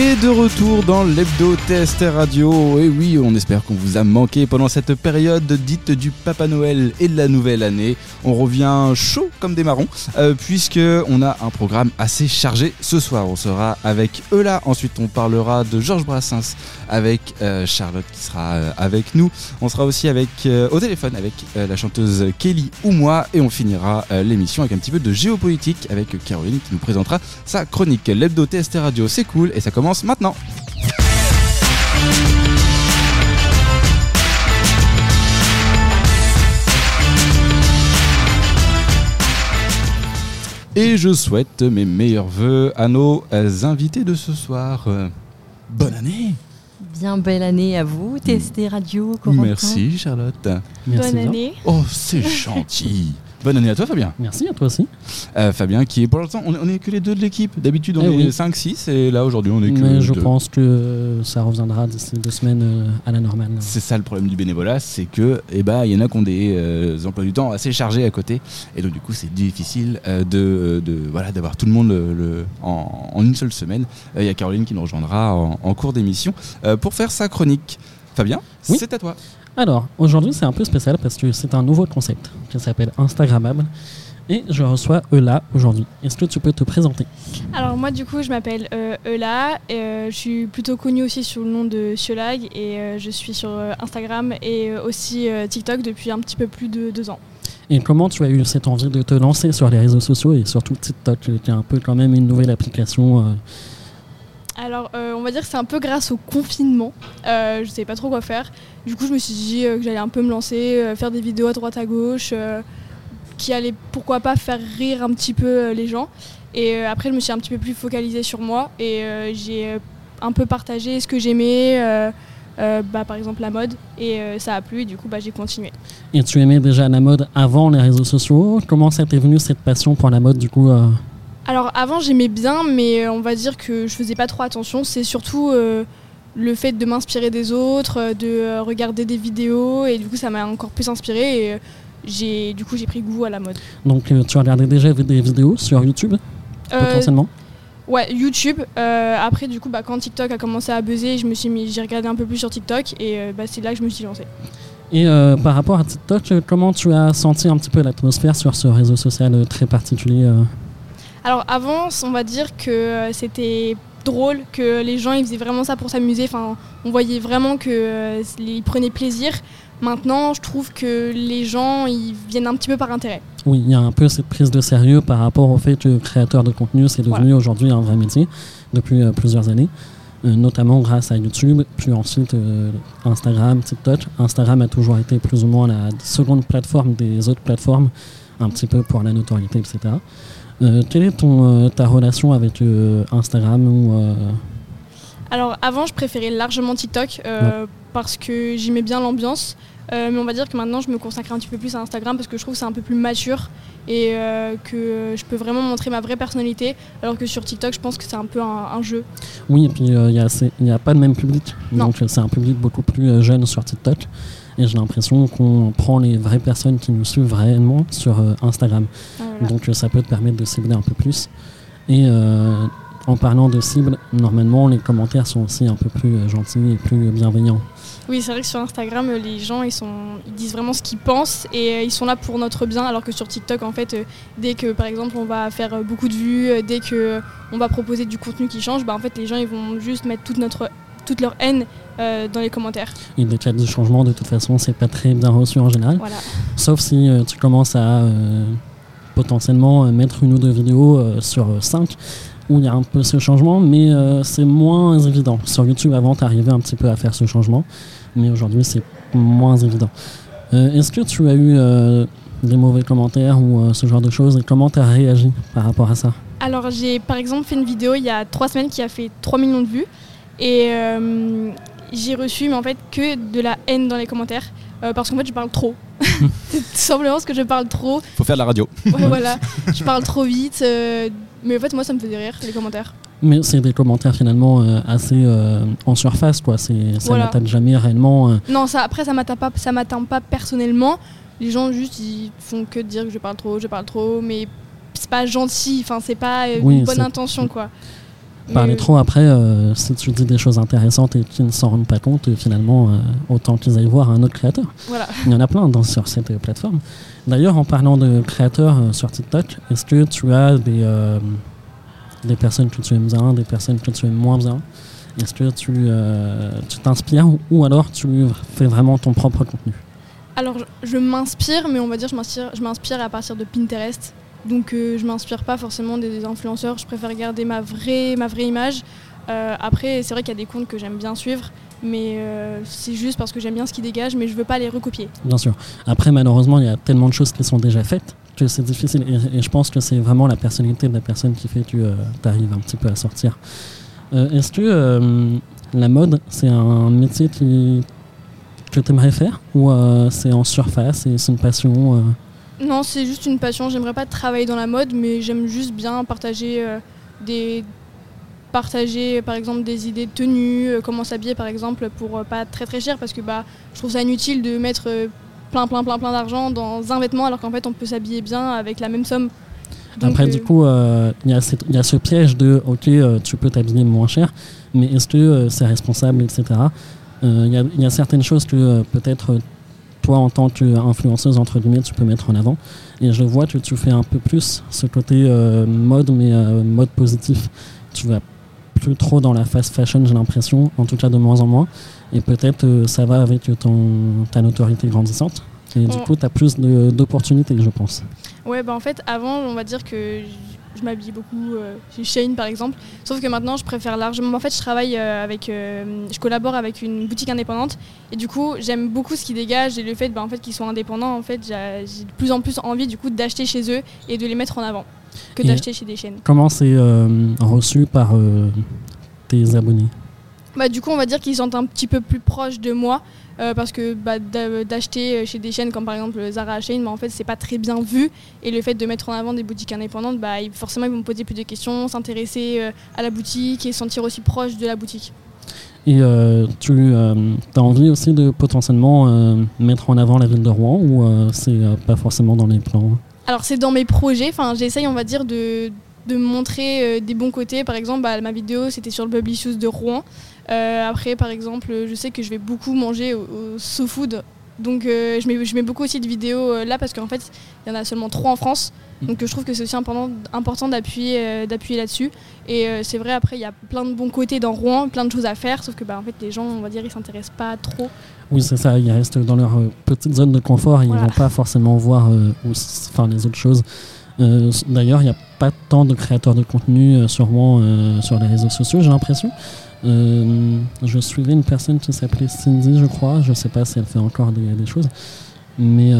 Et de retour dans l'hebdo TST Radio. Et oui, on espère qu'on vous a manqué pendant cette période dite du Papa Noël et de la nouvelle année. On revient chaud comme des marrons, euh, puisque on a un programme assez chargé. Ce soir, on sera avec Eula. Ensuite, on parlera de Georges Brassens avec euh, Charlotte qui sera euh, avec nous. On sera aussi avec euh, au téléphone avec la chanteuse Kelly ou moi. Et on finira l'émission avec un petit peu de géopolitique avec Caroline qui nous présentera sa chronique. L'hebdo TST Radio, c'est cool et ça commence maintenant. Et je souhaite mes meilleurs voeux à nos euh, invités de ce soir. Bonne année Bien belle année à vous, TST Radio, Corentin. Merci Charlotte. Bonne bien. année. Oh, c'est gentil. Bonne année à toi Fabien. Merci à toi aussi. Euh, Fabien qui est pour l'instant, on, on est que les deux de l'équipe. D'habitude on Eh est oui. 5-6 et là aujourd'hui on est que Mais je deux. pense que ça reviendra d'ici deux semaines euh, à la normale. C'est ça le problème du bénévolat, c'est que eh ben il y en a qui ont des euh, emplois du temps assez chargés à côté et donc du coup c'est difficile euh, de, de voilà d'avoir tout le monde le, le- en, en une seule semaine. Euh, Il y a Caroline qui nous rejoindra en, en cours d'émission euh, pour faire sa chronique. Fabien, Oui. c'est à toi. Alors, aujourd'hui, c'est un peu spécial parce que c'est un nouveau concept qui s'appelle Instagrammable. Et je reçois Eula aujourd'hui. Est-ce que tu peux te présenter? Alors moi du coup je m'appelle euh, Eula, et, euh, je suis plutôt connue aussi sous le nom de Ciolag et euh, je suis sur Instagram et aussi TikTok depuis un petit peu plus de deux ans. Et comment tu as eu cette envie de te lancer sur les réseaux sociaux et surtout TikTok, qui est un peu quand même une nouvelle application Alors euh, on va dire que c'est un peu grâce au confinement, euh, je savais pas trop quoi faire. Du coup je me suis dit euh, que j'allais un peu me lancer, faire des vidéos à droite à gauche, qui allaient pourquoi pas faire rire un petit peu les gens. Et après je me suis un petit peu plus focalisée sur moi et j'ai un peu partagé ce que j'aimais. bah, par exemple la mode et ça a plu et du coup bah, j'ai continué. Et tu aimais déjà la mode avant les réseaux sociaux? Comment ça t'est venu cette passion pour la mode du coup Alors avant j'aimais bien mais euh, on va dire que je faisais pas trop attention. C'est surtout euh, le fait de m'inspirer des autres, euh, de regarder des vidéos et du coup ça m'a encore plus inspiré et j'ai du coup j'ai pris goût à la mode. Donc tu regardais déjà des vidéos sur YouTube potentiellement? ouais YouTube. Euh, après du coup bah, quand TikTok a commencé à buzzer, je me suis mis j'ai regardé un peu plus sur TikTok et euh, bah, c'est là que je me suis lancée. Et euh, par rapport à TikTok, comment tu as senti un petit peu l'atmosphère sur ce réseau social très particulier Alors avant, on va dire que euh, c'était drôle, que les gens ils faisaient vraiment ça pour s'amuser. Enfin, on voyait vraiment que euh, ils prenaient plaisir. Maintenant, je trouve que les gens ils viennent un petit peu par intérêt. Oui, il y a un peu cette prise de sérieux par rapport au fait que créateur de contenu, c'est devenu aujourd'hui un vrai métier depuis euh, plusieurs années, euh, notamment grâce à YouTube, puis ensuite euh, Instagram, TikTok. Instagram a toujours été plus ou moins la seconde plateforme des autres plateformes, un petit peu pour la notoriété, etc. Euh, quelle est ton, euh, ta relation avec euh, Instagram ou euh, Alors avant, je préférais largement TikTok parce que j'aimais bien l'ambiance. Mais on va dire que maintenant, je me consacre un petit peu plus à Instagram parce que je trouve que c'est un peu plus mature et que je peux vraiment montrer ma vraie personnalité. Alors que sur TikTok, je pense que c'est un peu un, un jeu. Oui, et puis il n'y a, pas le même public. Non. Donc c'est un public beaucoup plus jeune sur TikTok. Et j'ai l'impression qu'on prend les vraies personnes qui nous suivent réellement sur euh, Instagram. Voilà. Donc euh, ça peut te permettre de cibler un peu plus. Et euh, en parlant de cible, normalement les commentaires sont aussi un peu plus gentils et plus bienveillants. Oui, c'est vrai que sur Instagram, les gens, ils, sont, ils disent vraiment ce qu'ils pensent et ils sont là pour notre bien, alors que sur TikTok, en fait, dès que, par exemple, on va faire beaucoup de vues, dès que on va proposer du contenu qui change, bah, en fait, les gens, ils vont juste mettre toute, notre, toute leur haine euh, dans les commentaires. Et y a du changement, de toute façon, c'est pas très bien reçu en général. Voilà. Sauf si euh, tu commences à euh, potentiellement mettre une ou deux vidéos sur 5 où il y a un peu ce changement, mais c'est moins évident. Sur YouTube, avant, tu arrivais un petit peu à faire ce changement, mais aujourd'hui, c'est moins évident. Est-ce que tu as eu des mauvais commentaires ou ce genre de choses et comment tu as réagi par rapport à ça? Alors, j'ai, par exemple, fait une vidéo il y a trois semaines qui a fait 3 millions de vues et euh, j'ai reçu, mais en fait, que de la haine dans les commentaires euh, parce qu'en fait, je parle trop. c'est tout simplement parce que je parle trop. Faut faire de la radio. Ouais, voilà, je parle trop vite. euh, mais en fait, moi, ça me faisait rire, les commentaires. Mais c'est des commentaires finalement euh, assez euh, en surface, quoi. C'est, ça Voilà. n'atteint jamais réellement. euh, Non, ça, après, ça m'atteint pas, ça m'atteint pas personnellement. Les gens, juste, ils font que dire que je parle trop, je parle trop, mais c'est pas gentil, enfin, c'est pas euh, Oui, une bonne intention, quoi. Parler trop après, euh, si tu dis des choses intéressantes et qu'ils ne s'en rendent pas compte, finalement, euh, autant qu'ils aillent voir un autre créateur. Voilà. Il y en a plein dans, sur cette euh, plateforme. D'ailleurs, en parlant de créateurs sur TikTok, est-ce que tu as des, des personnes que tu aimes bien, des personnes que tu aimes moins bien Est-ce que tu tu t'inspires ou, ou alors tu fais vraiment ton propre contenu? Alors, je, je m'inspire, mais on va dire je m'inspire, je m'inspire à partir de Pinterest. Donc, euh, je m'inspire pas forcément des, influenceurs. Je préfère garder ma vraie, ma vraie image. Euh, après, c'est vrai qu'il y a des comptes que j'aime bien suivre, mais euh, c'est juste parce que j'aime bien ce qu'ils dégagent, mais je veux pas les recopier. Bien sûr. Après, malheureusement, il y a tellement de choses qui sont déjà faites que c'est difficile. Et, je pense que c'est vraiment la personnalité de la personne qui fait que tu arrives un petit peu à sortir. Est-ce que la mode, c'est un métier qui, que tu aimerais faire? Ou c'est en surface c'est une passion Non, c'est juste une passion. J'aimerais pas travailler dans la mode, mais j'aime juste bien partager euh, des partager par exemple des idées de tenue, euh, comment s'habiller par exemple pour euh, pas très très cher parce que bah je trouve ça inutile de mettre plein plein plein plein d'argent dans un vêtement alors qu'en fait on peut s'habiller bien avec la même somme. Donc, Après, du coup, il y, a y ce piège de OK, tu peux t'habiller moins cher, mais est-ce que c'est responsable, etc. Il y, a, il y a certaines choses que peut-être toi, en tant qu'influenceuse, entre guillemets, tu peux mettre en avant. Et je vois que tu fais un peu plus ce côté euh, mode, mais euh, mode positif. Tu vas plus trop dans la fast fashion, j'ai l'impression, en tout cas de moins en moins. Et peut-être euh, ça va avec ton, ta notoriété grandissante. Et du On- coup, tu as plus d'opportunités, je pense. Ouais, bah en fait, avant, on va dire que je, m'habillais beaucoup euh, chez Shane par exemple. Sauf que maintenant, je préfère largement. En fait, je travaille euh, avec. euh, je collabore avec une boutique indépendante. Et du coup, j'aime beaucoup ce qu'ils dégagent et le fait, bah, en fait qu'ils soient indépendants. En fait, j'ai de plus en plus envie du coup d'acheter chez eux et de les mettre en avant que Et- d'acheter chez des chaînes. Comment c'est reçu par tes abonnés? Bah, du coup, on va dire qu'ils sont un petit peu plus proches de moi. euh, parce que bah, d'a- d'acheter chez des chaînes comme par exemple Zara Shane, bah, en fait c'est pas très bien vu et le fait de mettre en avant des boutiques indépendantes, bah, forcément ils vont me poser plus de questions, s'intéresser euh, à la boutique et se sentir aussi proche de la boutique. Et euh, tu as envie aussi de potentiellement euh, mettre en avant la ville de Rouen ou euh, c'est euh, pas forcément dans les plans? Alors c'est dans mes projets, enfin j'essaye on va dire de, de montrer euh, des bons côtés. Par exemple bah, ma vidéo c'était sur le Publicious de Rouen. Euh, après par exemple je sais que je vais beaucoup manger au, au SoFood. Donc euh, je, mets, je mets beaucoup aussi de vidéos euh, là parce qu'en fait il y en a seulement trois en France. Donc euh, je trouve que c'est aussi important, important d'appuyer d'appuyer là-dessus. Et c'est vrai après il y a plein de bons côtés dans Rouen, plein de choses à faire. Sauf que bah, en fait les gens on va dire ils s'intéressent pas trop. Oui, c'est ça, ils restent dans leur petite zone de confort et Voilà. ils vont pas forcément voir où les autres choses. Euh, D'ailleurs, il n'y a pas tant de créateurs de contenu euh, sur Rouen euh, sur les réseaux sociaux, j'ai l'impression. Je suivais une personne qui s'appelait Cindy, je crois. Je sais pas si elle fait encore des, des choses. Mais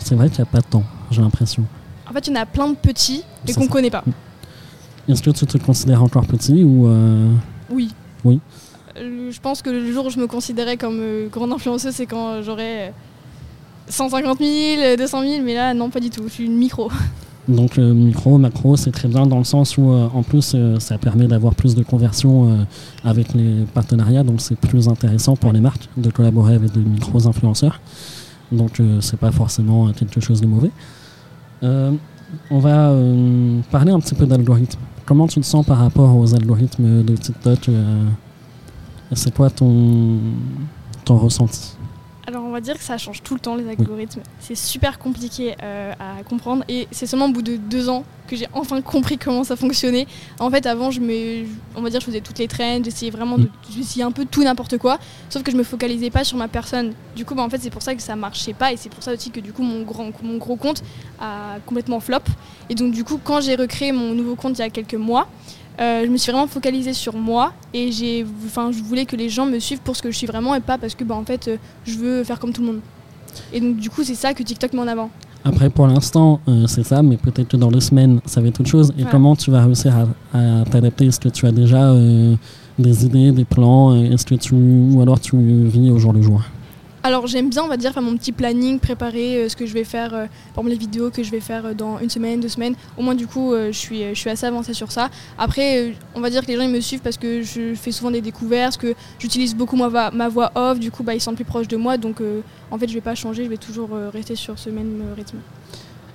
c'est vrai qu'il n'y a pas temps, j'ai l'impression. En fait il y en a plein de petits mais C'est qu'on ça. connaît pas. Est-ce que tu te considères encore petit ou euh, Oui. Oui. Euh, Je pense que le jour où je me considérais comme euh, grande influenceuse, c'est quand j'aurais 150 000, 200 000, mais là, non, pas du tout. Je suis une micro. Donc euh, micro, macro, c'est très bien dans le sens où euh, en plus euh, ça permet d'avoir plus de conversion euh, avec les partenariats, donc c'est plus intéressant pour les marques de collaborer avec des micros influenceurs. Donc c'est pas forcément quelque chose de mauvais. On va parler un petit peu d'algorithmes. Comment tu te sens par rapport aux algorithmes de TikTok C'est quoi ton, ton ressenti? Alors, on va dire que ça change tout le temps, les algorithmes. C'est super compliqué euh, à comprendre. Et c'est seulement au bout de deux ans que j'ai enfin compris comment ça fonctionnait. En fait, avant, je me, on va dire, je faisais toutes les trends, j'essayais vraiment de. J'essayais un peu tout n'importe quoi. Sauf que je me focalisais pas sur ma personne. Du coup, bah, en fait, c'est pour ça que ça marchait pas. Et c'est pour ça aussi que, du coup, mon, grand, mon gros compte a complètement flop. Et donc, du coup, quand j'ai recréé mon nouveau compte il y a quelques mois, euh, je me suis vraiment focalisée sur moi et j'ai, enfin, je voulais que les gens me suivent pour ce que je suis vraiment et pas parce que, bah, en fait, euh, je veux faire comme tout le monde. Et donc, du coup, c'est ça que TikTok met en avant. Après, pour l'instant, euh, c'est ça, mais peut-être que dans deux semaines, ça va être autre chose. Et Voilà. comment tu vas réussir à, à t'adapter? Est-ce que tu as déjà euh, des idées, des plans? Est-ce que tu ou alors tu vis au jour le jour? Alors j'aime bien, on va dire, faire mon petit planning, préparer euh, ce que je vais faire, euh, par les vidéos que je vais faire euh, dans une semaine, deux semaines. Au moins du coup, euh, je, suis, assez avancée sur ça. Après, on va dire que les gens me suivent parce que je fais souvent des découvertes, que j'utilise beaucoup ma, voix- off, du coup bah, ils sont plus proches de moi. Donc en fait je vais pas changer, je vais toujours rester sur ce même rythme.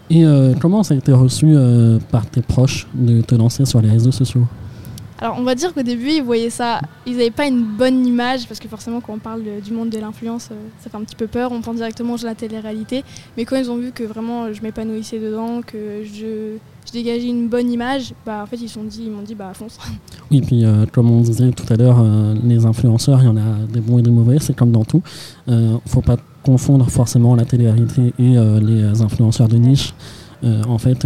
Et comment ça a été reçu par tes proches de te lancer sur les réseaux sociaux? Alors on va dire qu'au début ils voyaient ça, ils n'avaient pas une bonne image parce que forcément quand on parle du monde de l'influence euh, ça fait un petit peu peur, on pense directement à la télé-réalité. Mais quand ils ont vu que vraiment je m'épanouissais dedans, que je, je dégageais une bonne image, bah en fait ils sont dit, m'ont dit bah fonce. Oui, puis euh, comme on disait tout à l'heure, euh, les influenceurs, il y en a des bons et des mauvais, c'est comme dans tout. Il faut pas confondre forcément la télé-réalité et les influenceurs de niche. En fait,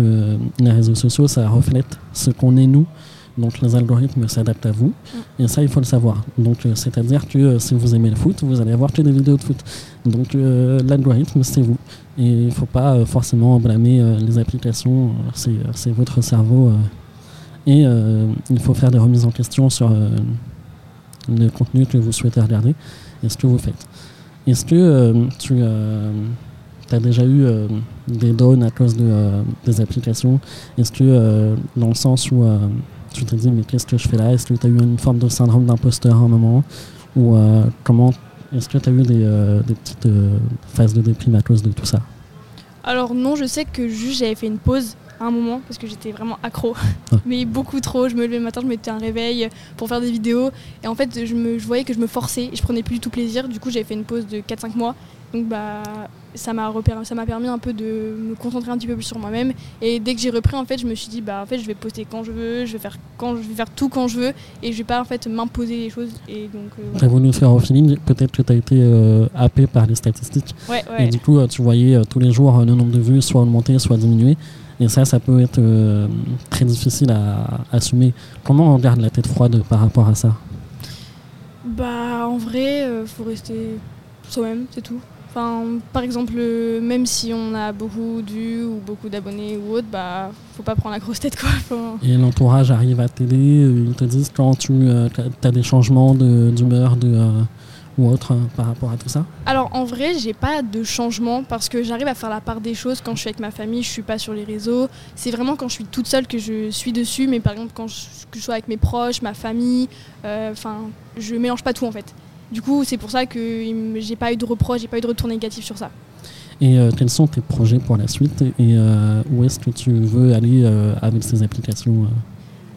les réseaux sociaux, ça reflète ce qu'on est nous. Donc les algorithmes s'adaptent à vous. Et ça, il faut le savoir. Donc euh, c'est-à-dire que euh, si vous aimez le foot, vous allez avoir que des vidéos de foot. Donc euh, l'algorithme, c'est vous. Et il ne faut pas forcément blâmer les applications. C'est, c'est votre cerveau. et il faut faire des remises en question sur le contenu que vous souhaitez regarder et ce que vous faites. Est-ce que tu as déjà eu euh, des downs à cause de, euh, des applications? Est-ce que euh, dans le sens où tu te dis mais qu'est-ce que je fais là? Est-ce que tu as eu une forme de syndrome d'imposteur à un moment? Ou euh, comment est-ce que tu as eu des, euh, des petites euh, phases de déprime à cause de tout ça? Alors non, je sais que juste j'avais fait une pause à un moment parce que j'étais vraiment accro, Ah. mais beaucoup trop. Je me levais le matin, je mettais un réveil pour faire des vidéos et en fait je, me, je voyais que je me forçais et je prenais plus du tout plaisir. Du coup j'avais fait une pause de 4-5 mois. Donc bah ça m'a repér- ça m'a permis un peu de me concentrer un petit peu plus sur moi-même et dès que j'ai repris en fait je me suis dit bah en fait je vais poster quand je veux, je vais faire quand je vais faire tout quand je veux et je vais pas en fait m'imposer les choses et donc euh, Tu as voulu faire au feeling, peut-être que tu as été euh, happé par les statistiques ouais Et ouais. du coup, euh, tu voyais euh, tous les jours euh, le nombre de vues soit augmenter, soit diminuer. Et ça, ça peut être euh, très difficile à, à assumer. Comment on garde la tête froide par rapport à ça? Bah en vrai, euh, faut rester soi-même, c'est tout. Enfin, par exemple, euh, même si on a beaucoup de vues ou beaucoup d'abonnés ou autre, bah faut pas prendre la grosse tête quoi. Faut- Et l'entourage arrive à t'aider, euh, ils te disent quand tu as des changements d'humeur de, euh, ou autre euh, par rapport à tout ça? Alors en vrai, j'ai pas de changement parce que j'arrive à faire la part des choses quand je suis avec ma famille, je suis pas sur les réseaux. C'est vraiment quand je suis toute seule que je suis dessus, mais par exemple quand je, que je sois avec mes proches, ma famille, euh, enfin, je mélange pas tout en fait. Du coup, c'est pour ça que j'ai pas eu de reproches, j'ai pas eu de retour négatif sur ça. Et euh, quels sont tes projets pour la suite Et euh, où est-ce que tu veux aller euh, avec ces applications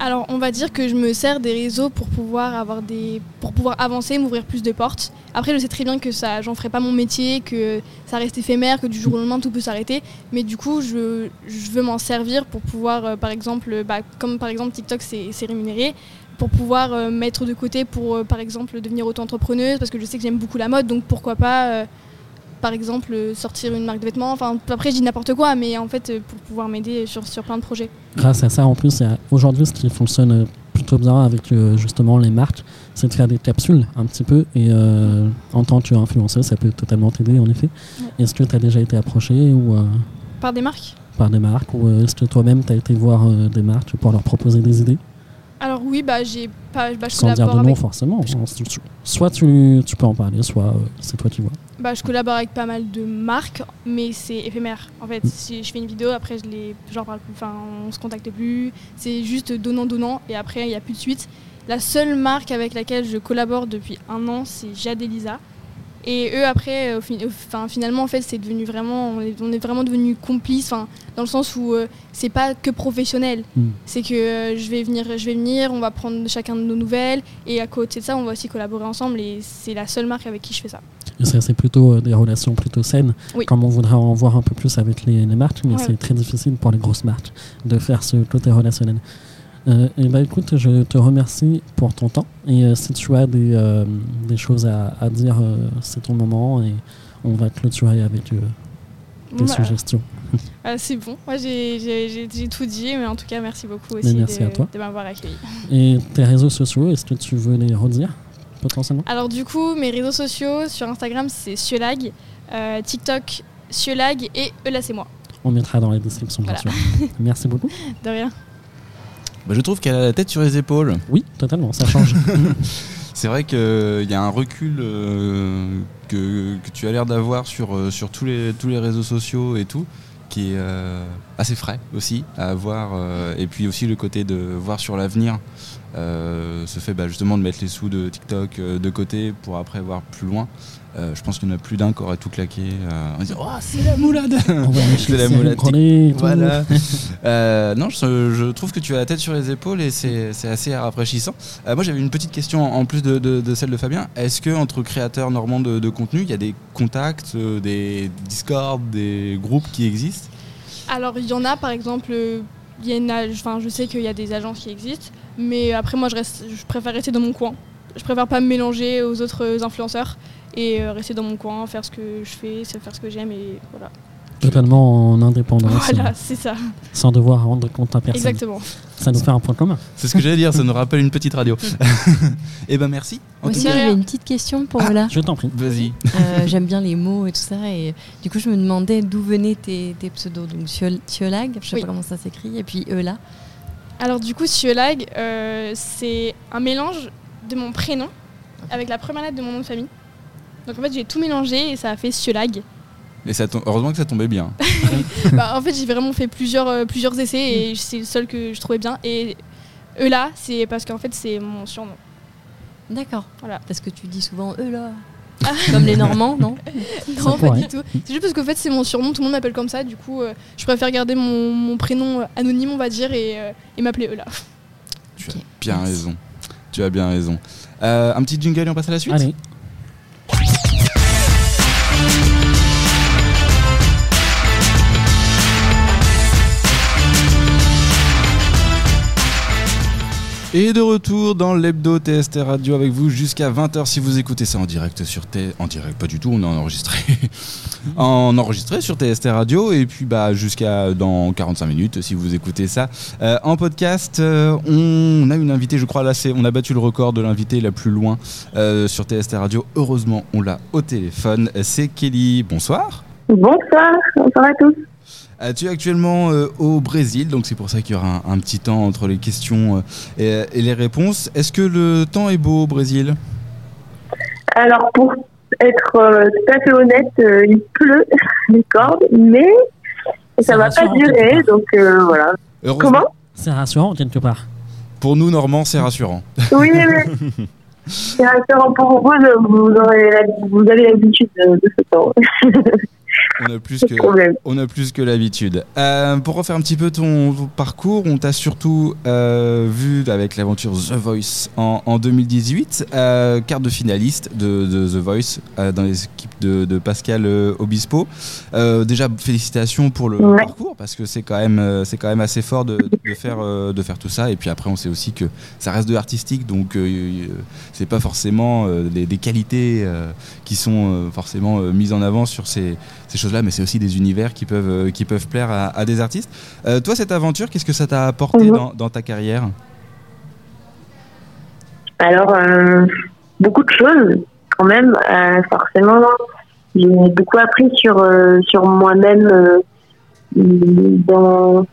Alors, on va dire que je me sers des réseaux pour pouvoir avoir des, pour pouvoir avancer, m'ouvrir plus de portes. Après, je sais très bien que ça, j'en ferai pas mon métier, que ça reste éphémère, que du jour au lendemain tout peut s'arrêter. Mais du coup, je, je veux m'en servir pour pouvoir, par exemple, bah, comme par exemple TikTok, c'est rémunéré, pour pouvoir euh, mettre de côté pour, euh, par exemple, devenir auto-entrepreneuse, parce que je sais que j'aime beaucoup la mode, donc pourquoi pas. euh, par exemple, sortir une marque de vêtements. Enfin, après, je dis n'importe quoi, mais en fait, pour pouvoir m'aider sur, sur plein de projets. Grâce à ça, en plus, aujourd'hui, ce qui fonctionne plutôt bien avec justement les marques, c'est de faire des capsules un petit peu. Et en tant qu'influenceuse, ça peut totalement t'aider, en effet. Ouais. Est-ce que tu as déjà été approché ou, Par des marques? par des marques ou est-ce que toi-même, tu as été voir des marques pour leur proposer des idées? Alors oui, bah j'ai pas, bah, je Sans dire de collabore nom, avec, forcément. Soit tu, tu peux en parler, soit euh, c'est toi qui vois. bah, je collabore avec pas mal de marques, mais c'est éphémère. En fait, Mm. si je fais une vidéo, après je les, j'en parle plus, enfin on se contacte plus. C'est juste donnant donnant et après il n'y a plus de suite. La seule marque avec laquelle je collabore depuis un an, c'est Jade et Lisa. Et eux après, euh, au fin- enfin, finalement en fait c'est devenu vraiment, on est, on est vraiment devenu complices, enfin, dans le sens où euh, c'est pas que professionnel. Mm. C'est que euh, je vais venir, je vais venir, on va prendre chacun de nos nouvelles et à côté de ça on va aussi collaborer ensemble et c'est la seule marque avec qui je fais ça. C'est plutôt euh, des relations plutôt saines, Oui. comme on voudrait en voir un peu plus avec les, les marques, mais Ouais. c'est très difficile pour les grosses marques de faire ce côté relationnel. Euh, et bah écoute, je te remercie pour ton temps. Et euh, si tu as des, euh, des choses à, à dire, c'est ton moment et on va clôturer avec des bah, suggestions. ah, c'est bon, moi j'ai- tout dit, mais en tout cas merci beaucoup aussi merci de, à toi. de m'avoir accueilli. Et tes réseaux sociaux, est-ce que tu veux les redire potentiellement? Alors du coup, mes réseaux sociaux sur Instagram c'est Ciolag, euh, TikTok Ciolag et E là c'est moi. On mettra dans la description, bien Voilà. sûr. Merci beaucoup. De rien. Bah, je trouve qu'elle a la tête sur les épaules. Oui, totalement, ça change. C'est vrai qu'il y a un recul euh, que, que tu as l'air d'avoir sur, euh, sur tous, les, tous les réseaux sociaux et tout, qui est euh, assez frais aussi à avoir. euh, et puis aussi le côté de voir sur l'avenir euh, ce fait bah, justement de mettre les sous de TikTok euh, de côté pour après voir plus loin. Euh, je pense qu'il y en a plus d'un qui aurait tout claqué euh, en disant Oh, c'est la moulade va C'est la moulade. Voilà. Euh, non, je, trouve que tu as la tête sur les épaules et c'est assez rafraîchissant. Euh, moi, j'avais une petite question en plus de, celle de Fabien. Est-ce que entre créateurs normands de, contenu, il y a des contacts, euh, des Discord, des groupes qui existent? Alors, il y en a, par exemple, il y a une ag- enfin, je sais qu'il y a des agences qui existent, mais après, moi, je, reste, je préfère rester dans mon coin. Je préfère pas me mélanger aux autres influenceurs et rester dans mon coin, faire ce que je fais, faire ce que j'aime et voilà. Totalement en indépendance, Voilà, euh, c'est ça. sans devoir rendre compte à personne. Exactement. Ça nous fait un point commun. C'est ce que j'allais dire, ça nous rappelle une petite radio. Eh ben merci. Moi aussi, j'avais une petite question pour Ola. Je t'en prie. Vas-y. Euh, J'aime bien les mots et tout ça. Et du coup, je me demandais d'où venaient tes, tes pseudos. Donc, Thiolag, je sais Oui. pas comment ça s'écrit. Et puis Eula. Alors, du coup, Thiolag, euh, c'est un mélange de mon prénom avec la première lettre de mon nom de famille. Donc, en fait, j'ai tout mélangé et ça a fait Thiolag. Et ça heureusement que ça tombait bien. bah, en fait, j'ai vraiment fait plusieurs, euh, plusieurs essais et c'est le seul que je trouvais bien. Et Eula, c'est parce qu'en fait, c'est mon surnom. D'accord. Voilà. Parce que tu dis souvent Eula. Comme les Normands, non Non, pas du tout. C'est juste parce qu'en fait, c'est mon surnom, tout le monde m'appelle comme ça. Du coup, euh, je préfère garder mon, mon prénom euh, anonyme, on va dire, et, euh, et m'appeler Eula. Tu as bien merci. raison. Tu as bien raison. Euh, un petit jingle et on passe à la suite? Allez. Et de retour dans l'hebdo TST Radio avec vous jusqu'à 20h si vous écoutez ça en direct sur T... En direct, pas du tout, on est enregistré. en enregistré sur TST Radio et puis bah jusqu'à dans 45 minutes si vous écoutez ça. Euh, en podcast, euh, on a une invitée, je crois là c'est on a battu le record de l'invitée la plus loin euh, sur TST Radio. Heureusement, on l'a au téléphone. C'est Kelly. Bonsoir. Bonsoir, bonsoir à tous. Euh, tu es actuellement euh, au Brésil, donc c'est pour ça qu'il y aura un, un petit temps entre les questions euh, et, et les réponses. Est-ce que le temps est beau au Brésil? Alors, pour être euh, tout à fait honnête, euh, il pleut les cordes, mais ça va pas durer, part. donc euh, voilà. Comment? C'est rassurant quelque part. Pour nous, Normands, c'est rassurant. Oui, oui. C'est rassurant pour vous, vous, aurez la- vous avez l'habitude de, de ce temps. On a plus que, de problème. on a plus que l'habitude. Euh, pour refaire un petit peu ton, ton parcours, on t'a surtout euh, vu avec l'aventure The Voice en, en 2018, euh, quart de finaliste de, de The Voice euh, dans les équipes de, de Pascal euh, Obispo. Euh, déjà, félicitations pour le Ouais. parcours parce que c'est quand même, euh, c'est quand même assez fort de, de faire, euh, de faire tout ça. Et puis après, on sait aussi que ça reste de l'artistique, donc euh, euh, c'est pas forcément euh, des, des qualités euh, qui sont euh, forcément euh, mises en avant sur ces, ces choses-là, mais c'est aussi des univers qui peuvent, euh, qui peuvent plaire à, à des artistes. Euh, toi, cette aventure, qu'est-ce que ça t'a apporté Mhm. dans, dans ta carrière? Alors, euh, beaucoup de choses, quand même. Euh, forcément, j'ai beaucoup appris sur, sur moi-même dans,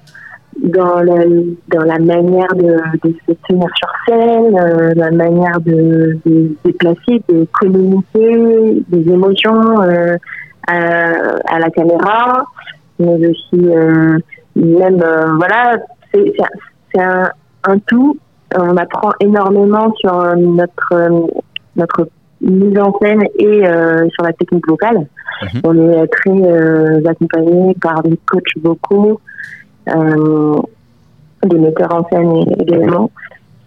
dans, la, dans la manière de, de se tenir sur scène, euh, la manière de, de se déplacer, de communiquer des émotions euh, à, à la caméra, mais aussi euh, même, euh, voilà, c'est c'est un- un, tout on apprend énormément sur euh, notre euh, notre mise en scène et euh, sur la technique vocale. Mhm. On est très euh, accompagné par des coachs vocaux, euh, des metteurs en scène également,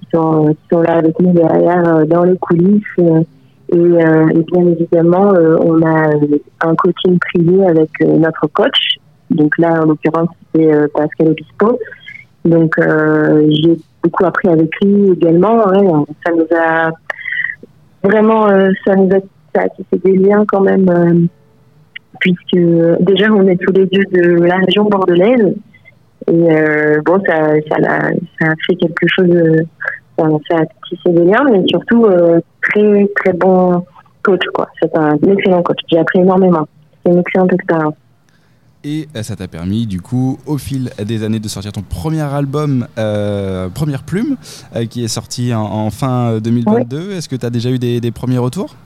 qui sont, qui sont là avec nous derrière euh, dans les coulisses. Et, euh, et bien évidemment, euh, on a euh, un coaching privé avec euh, notre coach. Donc là, en l'occurrence, c'est euh, Pascal Obispo. Donc j'ai beaucoup appris avec lui également. ouais. ça nous a vraiment, ça nous a, ça a tissé des liens quand même, puisque déjà on est tous les deux de la région bordelaise. Et bon, ça, ça, l'a- ça a fait quelque chose, ça, ça a tissé des liens, mais surtout euh, très très bon coach quoi. C'est un excellent coach. J'ai appris énormément. C'est une excellente expérience. Et euh, ça t'a permis, du coup, au fil des années, de sortir ton premier album, euh, Première Plume, euh, qui est sorti en, en fin euh, 2022. Est-ce que tu as déjà eu des, des premiers retours?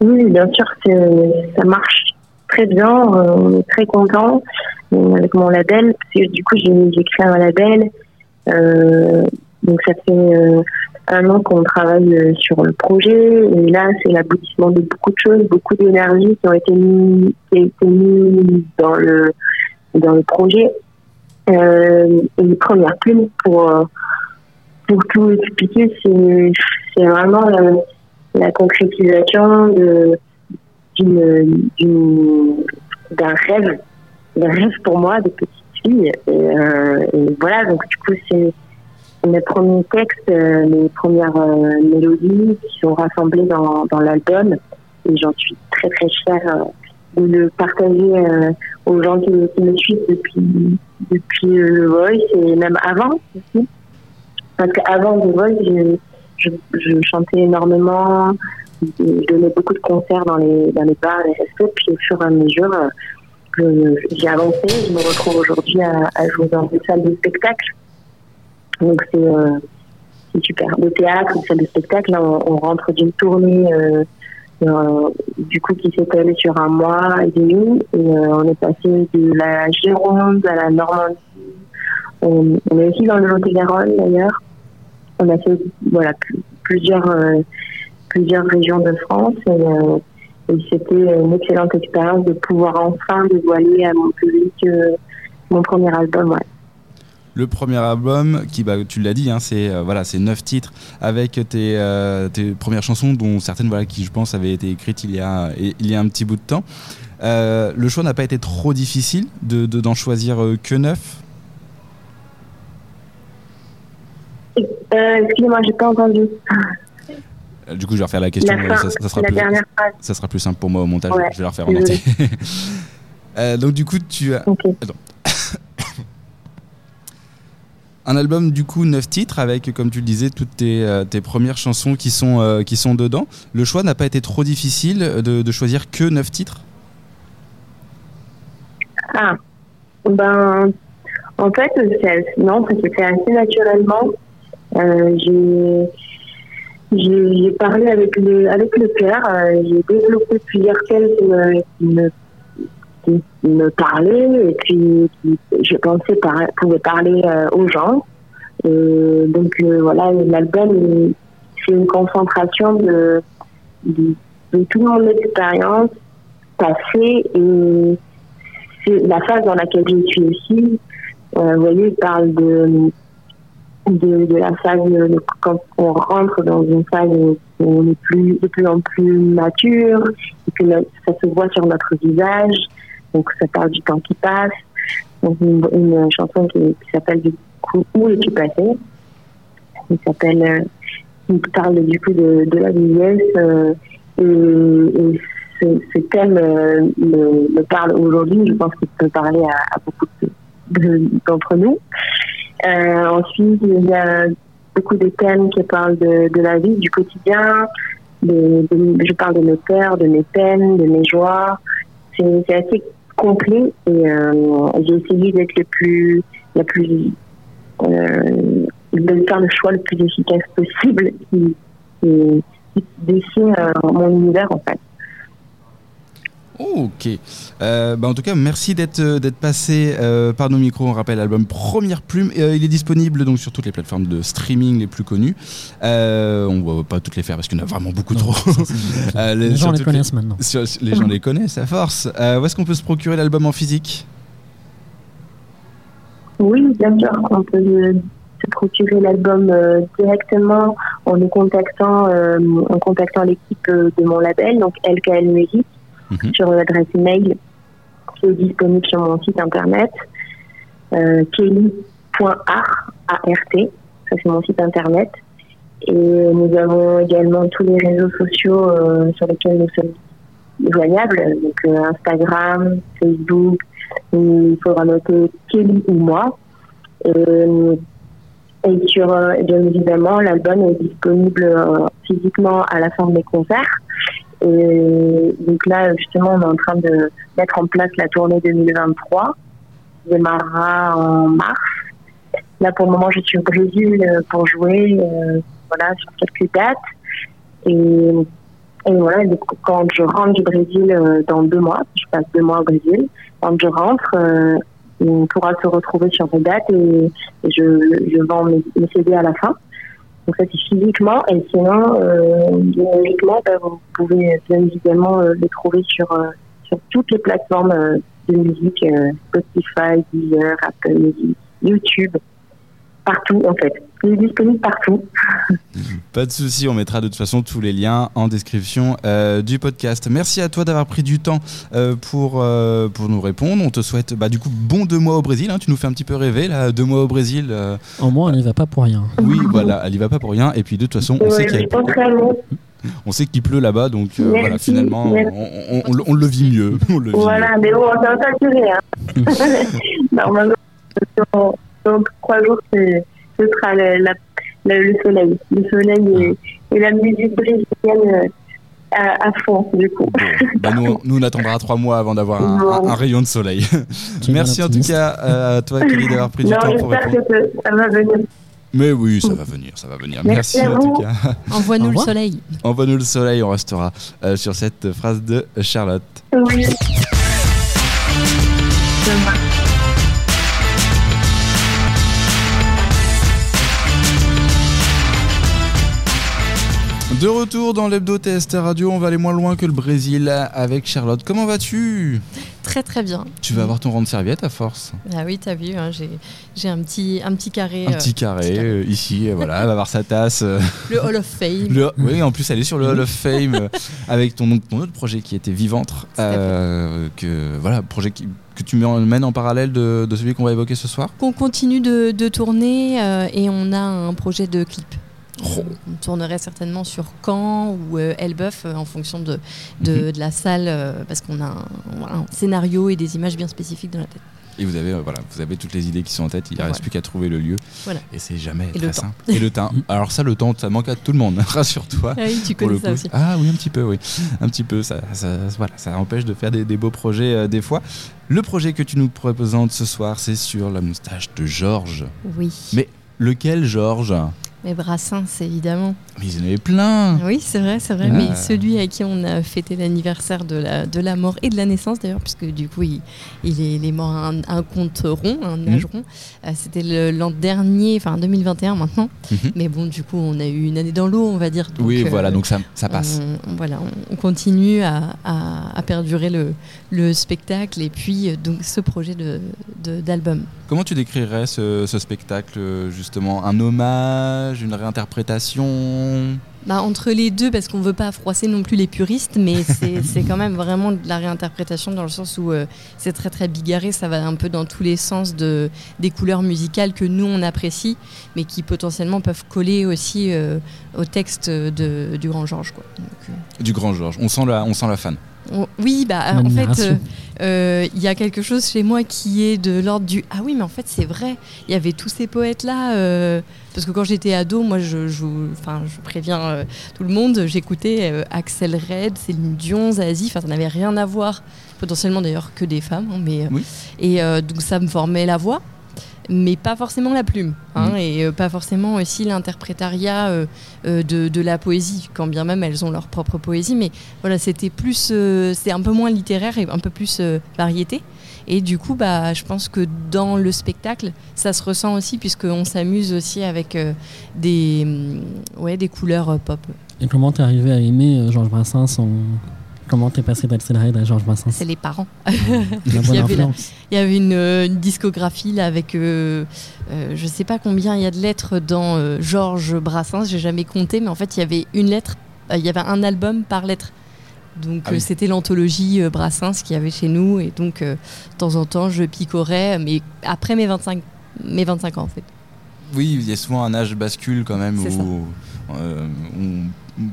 Oui, bien sûr, ça marche très bien. on est très content avec mon label. Parce que, du coup, j'ai j'ai créé un label donc ça fait un an qu'on travaille sur le projet et là c'est l'aboutissement de beaucoup de choses, beaucoup d'énergie qui ont été mis, dans le dans le projet. Euh, une première plume pour pour tout expliquer, c'est vraiment la, concrétisation d'un rêve, d'un rêve pour moi de petite euh, et voilà, donc du coup c'est mes premiers textes, euh, mes premières euh, mélodies qui sont rassemblées dans, dans l'album. Et j'en suis très très fière euh, de le partager aux gens qui, me suivent depuis, depuis le Voice et même avant aussi. Parce qu'avant The Voice, je, je, chantais énormément, je donnais beaucoup de concerts dans les, dans les bars, les restos, puis au fur et à mesure, j'ai avancé. Je me retrouve aujourd'hui à, jouer dans des salles de spectacle donc euh, c'est super. Le théâtre, salle de spectacle, on, rentre d'une tournée euh, euh, du coup qui s'étale sur un mois et demi on est passé de la Gironde à la Normandie. On, est aussi dans le Lot-et-Garonne d'ailleurs. On a fait voilà plusieurs plusieurs régions de France c'était une excellente expérience de pouvoir enfin dévoiler à mon public mon premier album. Ouais. Le premier album qui bah, tu l'as dit hein, c'est euh, voilà c'est neuf titres avec tes, euh, tes, premières chansons dont certaines voilà qui je pense avaient été écrites il y a il y a un petit bout de temps. Euh, le choix n'a pas été trop difficile de d'en choisir que neuf? Excusez-moi j'ai pas entendu du coup je vais refaire la question ça, sera plus, ça, sera plus simple pour moi au montage. Je vais la refaire en entier. Donc du coup tu as Un album du coup neuf titres avec, comme tu le disais, toutes tes, euh, premières chansons qui sont, euh, qui sont dedans. Le choix n'a pas été trop difficile de, choisir que neuf titres? Ah, ben en fait, non, ça s'est fait assez naturellement. Euh, j'ai parlé avec le, avec le cœur, j'ai développé plusieurs thèmes qui me, qui me parlait et puis je pensais par, parler euh, aux gens. Et donc euh, voilà, l'album c'est une concentration de, de, toute mon expérience passée et c'est la phase dans laquelle je suis aussi. Euh, vous voyez, il parle de, de, de la phase quand on rentre dans une phase où on est plus, de plus en plus mature et que ça se voit sur notre visage donc ça parle du temps qui passe. Donc une, chanson qui, s'appelle du coup Où es-tu passé? Qui s'appelle, euh, qui parle du coup de, de la vieillesse euh, et, ce, thème euh, me, parle aujourd'hui. Je pense qu'il peut parler à, beaucoup d'entre nous. Ensuite, il y a beaucoup de thèmes qui parlent de, de la vie, du quotidien. je parle de mes peurs, de mes peines, de mes joies. C'est assez complet et euh, j'ai essayé d'être le plus, la plus, euh, de faire le choix le plus efficace possible qui, dessine euh, mon univers en fait. Ok. Euh, bah en tout cas, merci d'être euh, d'être passé euh, par nos micros. On rappelle l'album Première Plume. il est disponible donc sur toutes les plateformes de streaming les plus connues. on va pas toutes les faire parce qu'il y en a vraiment beaucoup trop. les, gens les connaissent maintenant. les gens les connaissent à force. où est-ce qu'on peut se procurer l'album en physique? Oui, bien sûr. On peut se procurer l'album directement en nous contactant, en contactant l'équipe de mon label, donc LKL Music Mhm. sur l'adresse email qui est disponible sur mon site internet, euh, kelly.art, ça c'est mon site internet. Et nous avons également tous les réseaux sociaux euh, sur lesquels nous sommes joignables, donc euh, Instagram, Facebook, il faudra noter Kelly ou moi. Et, sur, bien évidemment, l'album est disponible physiquement à la fin de mes concerts et donc là, justement, on est en train de mettre en place la tournée 2023 qui démarrera en mars. Là, pour le moment, je suis au Brésil euh, pour jouer euh, voilà, sur quelques dates. Et, voilà, quand je rentre du Brésil euh, dans deux mois, je passe deux mois au Brésil, quand je rentre, on pourra se retrouver sur les dates et, je, je vends mes, mes CD à la fin. Donc ça c'est physiquement et sinon euh, numériquement bah, vous pouvez bien évidemment euh, les trouver sur euh, sur toutes les plateformes de musique Spotify, Deezer, Apple Music, YouTube, partout en fait. Il est disponible partout. Pas de souci, on mettra de toute façon tous les liens en description euh, du podcast. Merci à toi d'avoir pris du temps euh, pour, euh, pour nous répondre. On te souhaite bah, du coup bon deux mois au Brésil. hein. Tu nous fais un petit peu rêver là, deux mois au Brésil. euh, Au moins, on n'y va pas pour rien. oui, voilà, elle y va pas pour rien. Et puis de toute façon, on sait qu'il y a- on sait qu'il pleut là-bas, donc euh, Merci, voilà, finalement, on, merci. on- on- on le vit mieux. On le vit Voilà, mais bon, ça va pas durer. Hein. Normalement, dans trois jours, c'est- ce sera le, la- le- le soleil. Le soleil et, et la musique brésilienne euh, à, à fond, du coup. Bon, bah, nous, nous, on attendra trois mois avant d'avoir un, un- un rayon de soleil. Merci en tout cas euh, à toi, Kelly, d'avoir pris du Non, temps pour j'espère répondre. que ça, va venir. Mais oui, ça va venir, ça va venir. Merci en tout cas. Envoie-nous le soleil. Envoie-nous le soleil, on restera euh, sur cette phrase de Charlotte. Oui. De retour dans l'hebdo TST Radio, on va aller moins loin que le Brésil avec Charlotte. Comment vas-tu? Très très bien. Tu vas avoir ton rang de serviette à force. Ah oui, t'as vu, hein, j'ai un petit, un petit carré. Un euh, petit carré petit carré. euh, ici, euh, voilà, elle va avoir sa tasse. le Hall of Fame. le- oui, en plus elle est sur le Hall of Fame avec ton, ton autre projet qui était fait. euh, que voilà, projet qui- que tu mènes en parallèle de, de celui qu'on va évoquer ce soir? Qu'on continue de, de tourner et on a un projet de clip. On tournerait certainement sur Caen ou euh, Elbeuf euh, en fonction de, de, Mhm. de la salle euh, parce qu'on a un, scénario et des images bien spécifiques dans la tête. Et vous avez, voilà, vous avez toutes les idées qui sont en tête, il ne reste Voilà. plus qu'à trouver le lieu. Voilà. Et c'est jamais Et très simple. Et le temps. Alors ça, le temps, ça manque à tout le monde, rassure-toi. Ah oui, tu connais ça aussi. Ah oui, un petit peu, oui. Un petit peu, ça, ça, voilà, ça empêche de faire des, des beaux projets euh, des fois. Le projet que tu nous présentes ce soir, c'est sur la moustache de Georges. Oui. Mais lequel Georges? Mais Brassens, évidemment. Mais il y en avait plein Oui, c'est vrai, c'est vrai. Ah. Mais celui à qui on a fêté l'anniversaire de la, de la mort et de la naissance, d'ailleurs, puisque du coup, il, il est, il est mort à un, un compte rond, un Mhm. âge rond. Euh, C'était l'an dernier, enfin 2021 maintenant. Mhm. Mais bon, du coup, on a eu une année dans l'eau, on va dire. Donc, Oui, euh, voilà, donc ça, ça passe. On, on- voilà, on, on continue à, à- à perdurer le, le spectacle et puis euh, donc ce projet de- de- d'album. Comment tu décrirais ce, ce spectacle, justement? Un hommage, une réinterprétation Bah, entre les deux, parce qu'on veut pas froisser non plus les puristes, mais c'est quand même vraiment de la réinterprétation dans le sens où euh, c'est très très bigarré, ça va un peu dans tous les sens de, des couleurs musicales que nous on apprécie, mais qui potentiellement peuvent coller aussi euh, au texte de, du Grand Georges. Euh, Du grand Georges. On sent la, on sent la fan. Oui, bah en fait, euh, euh, il y a quelque chose chez moi qui est de l'ordre du ah oui, mais en fait c'est vrai, il y avait tous ces poètes là. parce que quand j'étais ado, moi je, je, enfin, je préviens euh, tout le monde, j'écoutais euh, Axel Red, Céline Dion, Zazie, enfin ça n'avait rien à voir, potentiellement d'ailleurs que des femmes, hein, mais euh, Oui. et euh, donc ça me formait la voix. Mais pas forcément la plume, hein, Mhm. et euh, pas forcément aussi l'interprétariat euh, euh, de, de la poésie, quand bien même elles ont leur propre poésie. Mais voilà, c'était plus, euh, c'est un peu moins littéraire et un peu plus euh, variété. Et du coup, bah, je pense que dans le spectacle, ça se ressent aussi puisqu'on s'amuse aussi avec euh, des, hum, ouais, des couleurs euh, pop. Et comment t'es arrivé à aimer euh, Georges Brassens en- Comment t'es passé d'Axel Red à Georges Brassens C'est les parents. La il y avait la- influence. Il y avait une, euh, une discographie là avec, euh, euh, je sais pas combien il y a de lettres dans euh, Georges Brassens, j'ai jamais compté, mais en fait il y avait une lettre, euh, il y avait un album par lettre. Donc Ah euh, oui. c'était l'anthologie euh, Brassens qu'il y avait chez nous et donc euh, de temps en temps je picorais, mais après mes 25, mes 25 ans en fait. Oui, il y a souvent un âge bascule quand même où euh, on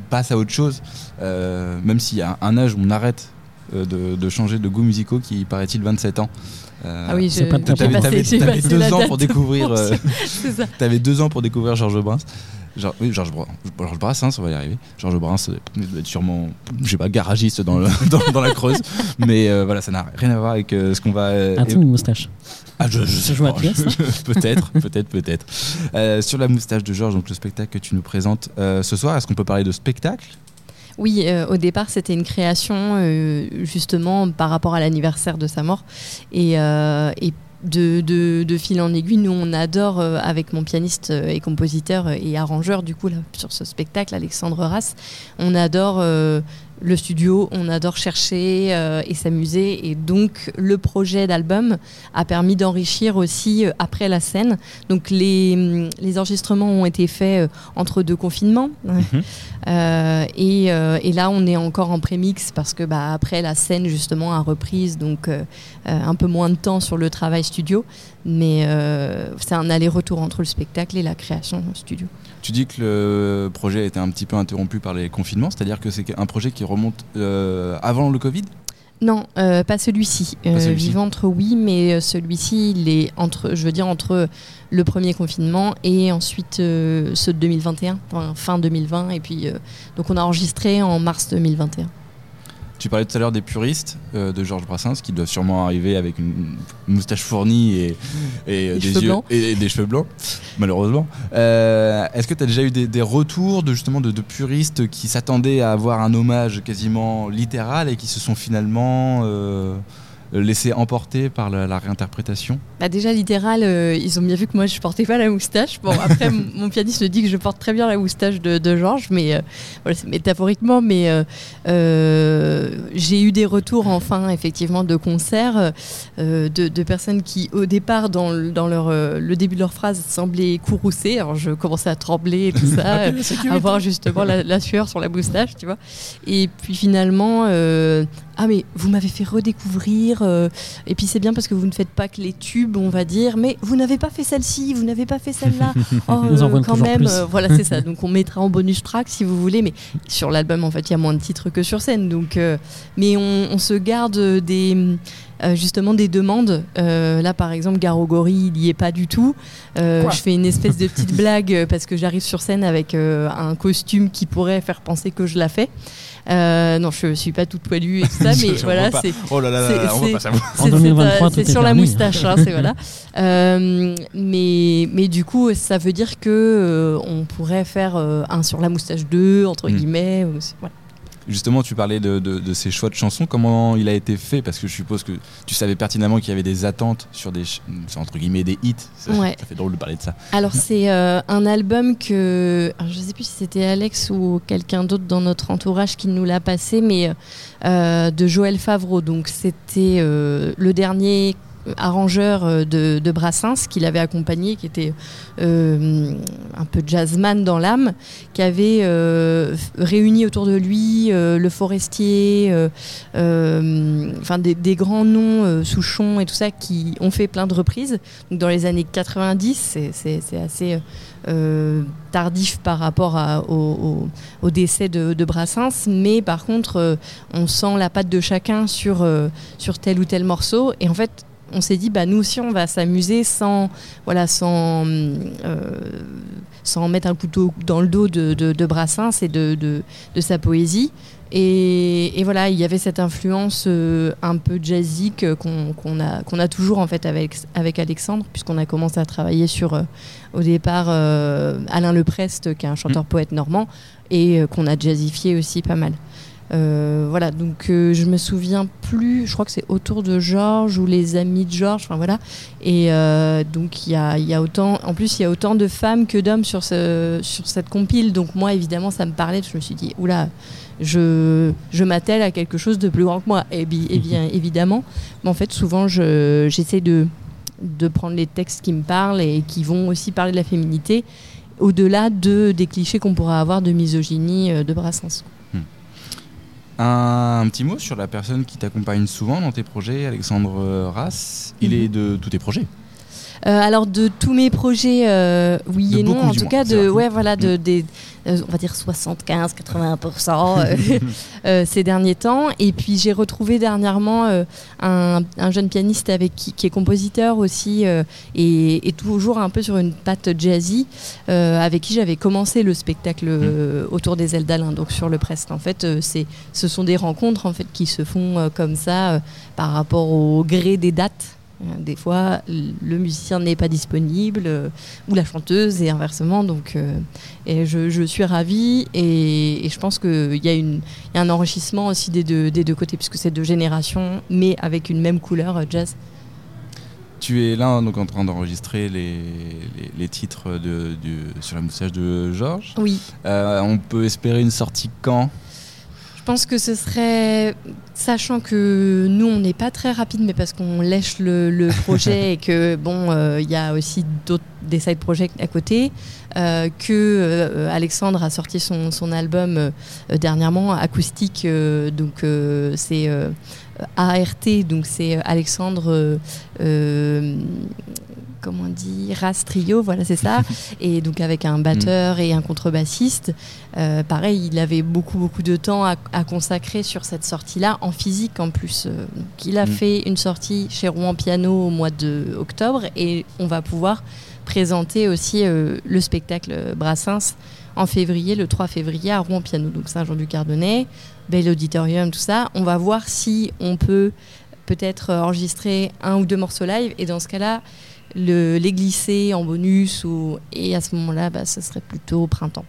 passe à autre chose. Euh, même s'il y a un âge où on arrête euh, de, de changer de goût musicaux qui paraît-il 27 ans. Euh, Ah oui, j'ai passé- deux ans pour découvrir. euh, C'est ça. t'avais deux ans pour découvrir Georges Brassens. Genre, oui, Georges Bra- Georges Brassens, on va y arriver. Georges Brassens euh, doit être sûrement, je sais pas, garagiste dans, le- dans, dans la Creuse. Mais euh, voilà, ça n'a rien à voir avec euh, ce qu'on va. euh, As-tu une moustache ah, je, je sais joue à pas. pièce peut-être, peut-être, peut-être. Euh, sur la moustache de Georges, donc le spectacle que tu nous présentes euh, ce soir, est-ce qu'on peut parler de spectacle? Oui, euh, au départ, c'était une création euh, justement par rapport à l'anniversaire de sa mort. Et, euh, et de, fil en aiguille, nous on adore avec mon pianiste et compositeur et arrangeur du coup sur ce spectacle, Alexandre Rass, on adore le studio, on adore chercher euh, et s'amuser. Et donc, le projet d'album a permis d'enrichir aussi euh, après la scène. Donc, les, mm, les, enregistrements ont été faits euh, entre deux confinements. Mhm. Et, et, là, on est encore en prémix parce que bah, après la scène, justement, a reprise. Donc, un peu moins de temps sur le travail studio. Mais c'est un aller-retour entre le spectacle et la création studio. Tu dis que le projet a été un petit peu interrompu par les confinements, c'est-à-dire que c'est un projet qui remonte euh, avant le Covid? Non, euh, pas celui-ci. Euh, Vivantre, oui, mais celui-ci, il est entre, je veux dire, entre le premier confinement et ensuite ceux de 2021, fin 2020, et puis donc on a enregistré en mars 2021. Tu parlais tout à l'heure des puristes euh, de Georges Brassens qui doivent sûrement arriver avec une moustache fournie et, et, des, yeux et, des cheveux blancs, malheureusement. Euh, est-ce que tu as déjà eu des, retours de justement de, puristes qui s'attendaient à avoir un hommage quasiment littéral et qui se sont finalement euh, laissé emporter par la, réinterprétation bah Déjà, littéral, euh, ils ont bien vu que moi, je portais pas la moustache. Bon, après, mon pianiste me dit que je porte très bien la moustache de, Georges, mais euh, voilà, c'est métaphoriquement. Mais euh, j'ai eu des retours, enfin, effectivement, de concerts de, personnes qui, au départ, dans, dans leur, le début de leur phrase, semblaient courroucées. Alors, je commençais à trembler et tout ça, à avoir justement la, la, sueur sur la moustache, tu vois. Et puis, finalement, ah mais vous m'avez fait redécouvrir euh, et puis c'est bien parce que vous ne faites pas que les tubes on va dire mais vous n'avez pas fait celle-ci vous n'avez pas fait celle-là oh, euh, quand même euh, voilà c'est ça donc on mettra en bonus track si vous voulez mais sur l'album en fait il y a moins de titres que sur scène donc mais on, se garde des justement des demandes. là, par exemple, Garogori, il n'y est pas du tout. je fais une espèce de petite blague parce que j'arrive sur scène avec un costume qui pourrait faire penser que je l'ai fait. Euh, non, je suis pas toute poilue et tout ça, mais voilà, c'est. Oh là là, là on va En 2023, c'est sur la moustache, hein, c'est voilà. Euh, mais mais du coup, ça veut dire que euh, on pourrait faire un sur la moustache 2 entre hmm. guillemets. Voilà. Justement, tu parlais de, ces choix de chansons. Comment il a été fait? Parce que je suppose que tu savais pertinemment qu'il y avait des attentes sur des, entre guillemets, des hits. Ça, fait drôle de parler de ça. Alors, c'est euh, un album que. je ne sais plus si c'était Alex ou quelqu'un d'autre dans notre entourage qui nous l'a passé, mais euh, de Joël Favreau. Donc, c'était euh, le dernier arrangeur euh, de, Brassens qui l'avait accompagné, qui était euh, un peu jazzman dans l'âme, qui avait euh, réuni autour de lui le forestier, enfin des, grands noms, Souchon et tout ça, qui ont fait plein de reprises. Dans les années 90, c'est assez tardif par rapport au, décès de, de, Brassens, mais par contre, on sent la patte de chacun sur, sur tel ou tel morceau. Et en fait, on s'est dit, bah, nous aussi, on va s'amuser sans, voilà, sans, euh, sans mettre un couteau dans le dos de, de, Brassens et de, de, sa poésie. Et, voilà, il y avait cette influence euh, un peu jazzique qu'on a, qu'on a toujours en fait avec, avec Alexandre, puisqu'on a commencé à travailler sur, euh, au départ, Alain Leprest, qui est un chanteur-poète normand, et qu'on a jazzifié aussi pas mal. Euh, voilà, donc euh, je me souviens plus, je crois que c'est autour de Georges ou les amis de Georges, enfin voilà. Et euh, donc il y a, y a, autant, en plus il y a autant de femmes que d'hommes sur, ce, sur cette compile. Donc moi évidemment ça me parlait, je me suis dit, oula, je, je m'attelle à quelque chose de plus grand que moi. Et, bien évidemment, mais en fait souvent j'essaie de, de prendre les textes qui me parlent et qui vont aussi parler de la féminité au-delà de, des clichés qu'on pourrait avoir de misogynie de Brassens. Un, petit mot sur la personne qui t'accompagne souvent dans tes projets, Alexandre Rass. Il mhm. est de tous tes projets. Euh, alors de tous mes projets, euh, oui et non. En tout cas, de ouais, voilà, de, mm. des, euh, on va dire 75-80% ces derniers temps. Et puis j'ai retrouvé dernièrement un, jeune pianiste avec qui, est compositeur aussi et, toujours un peu sur une patte jazzy, avec qui j'avais commencé le spectacle mm. autour des ailes d'Alain, donc sur le Prest. En fait, c'est, ce sont des rencontres en fait qui se font comme ça par rapport au gré des dates. Euh, des fois, le musicien n'est pas disponible euh, ou la chanteuse et inversement. Donc, euh, et je, suis ravie et, je pense qu'il y, a un enrichissement aussi des deux, des deux côtés puisque c'est deux générations, mais avec une même couleur jazz. tu es là donc en train d'enregistrer les, les, les titres de, sur la moustache de Georges. Oui. Euh, on peut espérer une sortie quand? Pense que ce serait, sachant que nous on n'est pas très rapide, mais parce qu'on lèche le, le projet et que bon, euh, il y a aussi d'autres des side projects à côté, euh, que euh, Alexandre a sorti son, son album euh, dernièrement acoustique, donc c'est ART, donc c'est Alexandre. Comment on dit Ras Trio, voilà c'est ça. et donc avec un batteur et un contrebassiste. Euh, pareil, il avait beaucoup beaucoup de temps à, à consacrer sur cette sortie-là, en physique en plus. Euh, donc il a Mm. fait une sortie chez Rouen Piano au mois de octobre et on va pouvoir présenter aussi euh, le spectacle Brassens en février, le 3 février à Rouen Piano, donc Saint-Jean-du-Cardonnay, bel auditorium, tout ça. On va voir si on peut peut-être enregistrer un ou deux morceaux live et dans ce cas-là, le, les glisser en bonus ou, et à ce moment-là, bah, ce serait plutôt au printemps.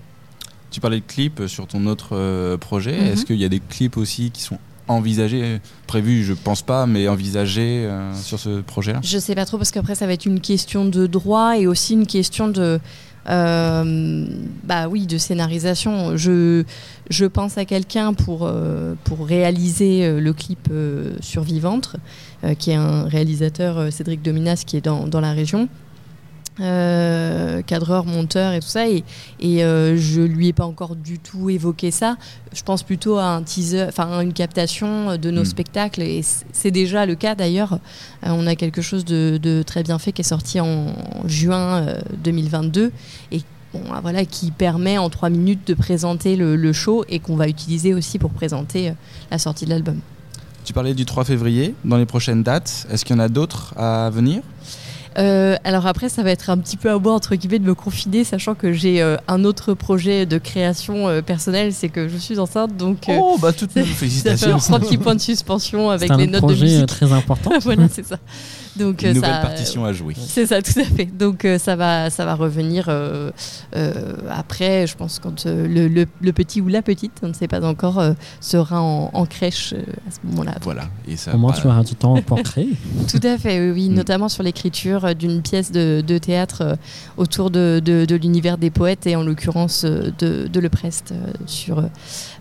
Tu parlais de clips sur ton autre euh, projet. Mhm. Est-ce qu'il y a des clips aussi qui sont envisagés, prévus, je pense pas, mais envisagés euh, sur ce projet-là Je sais pas trop parce qu'après ça va être une question de droit et aussi une question de euh, bah oui de scénarisation. Je je pense à quelqu'un pour euh, pour réaliser euh, le clip sur Vivante, euh, qui est un réalisateur Cédric Dominas qui est dans, dans la région. Euh, cadreur, monteur et tout ça et, et euh, je lui ai pas encore du tout évoqué ça je pense plutôt à un teaser enfin une captation de nos Mm. spectacles et c'est déjà le cas d'ailleurs euh, on a quelque chose de, de très bien fait qui est sorti en juin euh, 2022 et bon, ah, voilà, qui permet en trois minutes de présenter le, le show et qu'on va utiliser aussi pour présenter euh, la sortie de l'album. Tu parlais du 3 février, dans les prochaines dates. Est-ce qu'il y en a d'autres à venir? Euh, alors après, ça va être un petit peu à moi, entre guillemets, de me confiner, sachant que j'ai euh, un autre projet de création euh, personnelle, c'est que je suis enceinte, donc euh, Oh, bah toutes nos ça fait félicitations. un petit point de suspension avec les notes de projet musique. très important. voilà, c'est ça. Donc, Une euh, nouvelle ça, partition à jouer. C'est ça, tout à fait. Donc euh, ça va, ça va revenir euh, euh, après. Je pense quand euh, le, le- le petit ou la petite, on ne sait pas encore, euh, sera en, en crèche euh, à ce moment-là. Voilà. Et ça Au moins, tu auras du temps pour créer. Tout à fait, oui, oui, Mm. notamment sur l'écriture d'une pièce de, de théâtre euh, autour de, de- de l'univers des poètes et en l'occurrence de, de Le Prest euh, sur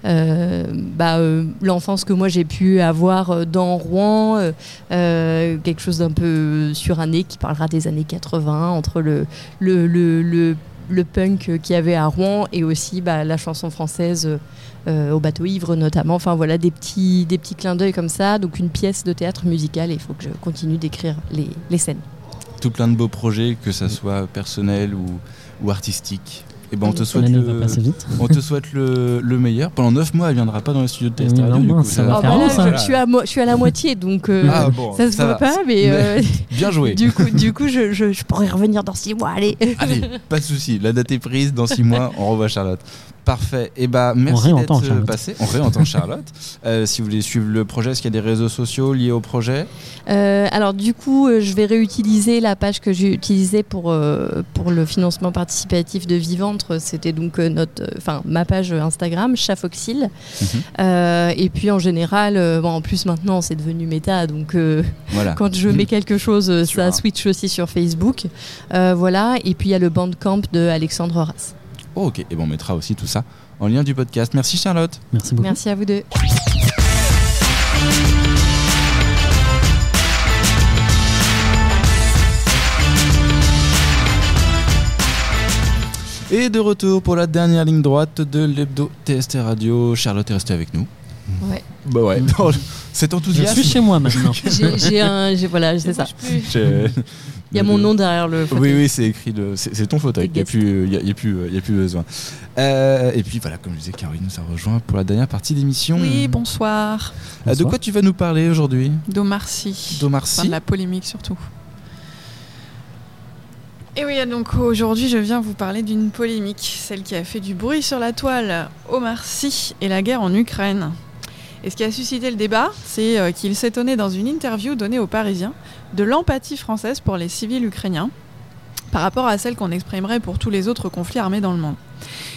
euh, bah, euh, l'enfance que moi j'ai pu avoir dans Rouen, euh, euh, quelque chose d'un peu suranné qui parlera des années 80 entre le, punk qu'il y avait à Rouen et aussi bah, la chanson française. euh, au bateau ivre notamment, enfin voilà des petits, des petits clins d'œil comme ça, donc une pièce de théâtre musical il faut que je continue d'écrire les, scènes. tout plein de beaux projets, que ça soit personnel ou artistique. Et ben on te souhaite le, va passer vite. on te souhaite le, le meilleur. Pendant 9 mois, elle viendra pas dans les studios de Oui, Test Radio. coup, ça va Ah faire bah là, ça. je, je suis à mo- je suis à la moitié donc euh, Ah bon, ça se voit va. pas mais euh, Bien joué. du coup, du coup je, je, je pourrais revenir dans six mois, allez Allez, pas de souci. La date est prise. Dans 6 mois, on revoit Charlotte. Parfait. Et bah merci d'être euh, passé. On réentend Charlotte. Euh, si vous voulez suivre le projet, est-ce qu'il y a des réseaux sociaux liés au projet Euh, alors du coup, euh, je vais réutiliser la page que j'ai utilisée pour, euh, pour le financement participatif de Viventre. C'était donc euh, notre, euh, enfin ma page Instagram, Chafoxil. Mhm. Euh, et puis en général, euh, bon, en plus maintenant c'est devenu méta, donc euh, Voilà. quand je mets quelque chose, ça switch aussi sur Facebook. Euh, voilà. Et puis il y a le bandcamp de Alexandre Horace. Oh, ok. Et bon, on mettra aussi tout ça en lien du podcast. Merci Charlotte. Merci beaucoup. Merci à vous deux. Et de retour pour la dernière ligne droite de l'hebdo TST Radio. Charlotte est restée avec nous. Ouais. Bah ouais. Non, Cet Je enthousiasme. suis chez moi maintenant. J'ai un, j'ai- voilà, c'est ça. Il y a mon nom derrière le. fauteuil. Oui, oui, c'est écrit. Le... C'est ton fauteuil. Il n'y a, plus- il y a, y a plus, il y a plus besoin. Euh, et puis voilà, comme je disais, Caroline nous a rejoint pour la dernière partie d'émission. Oui, bonsoir. Euh, de quoi tu vas nous parler aujourd'hui? D'Omar Sy. D'Omar Enfin, de la polémique surtout. Et oui, donc aujourd'hui je viens vous parler d'une polémique, celle qui a fait du bruit sur la toile, Omar Sy et la guerre en Ukraine. Et ce qui a suscité le débat, c'est euh, qu'il s'étonnait dans une interview donnée aux Parisiens de l'empathie française pour les civils ukrainiens par rapport à celle qu'on exprimerait pour tous les autres conflits armés dans le monde.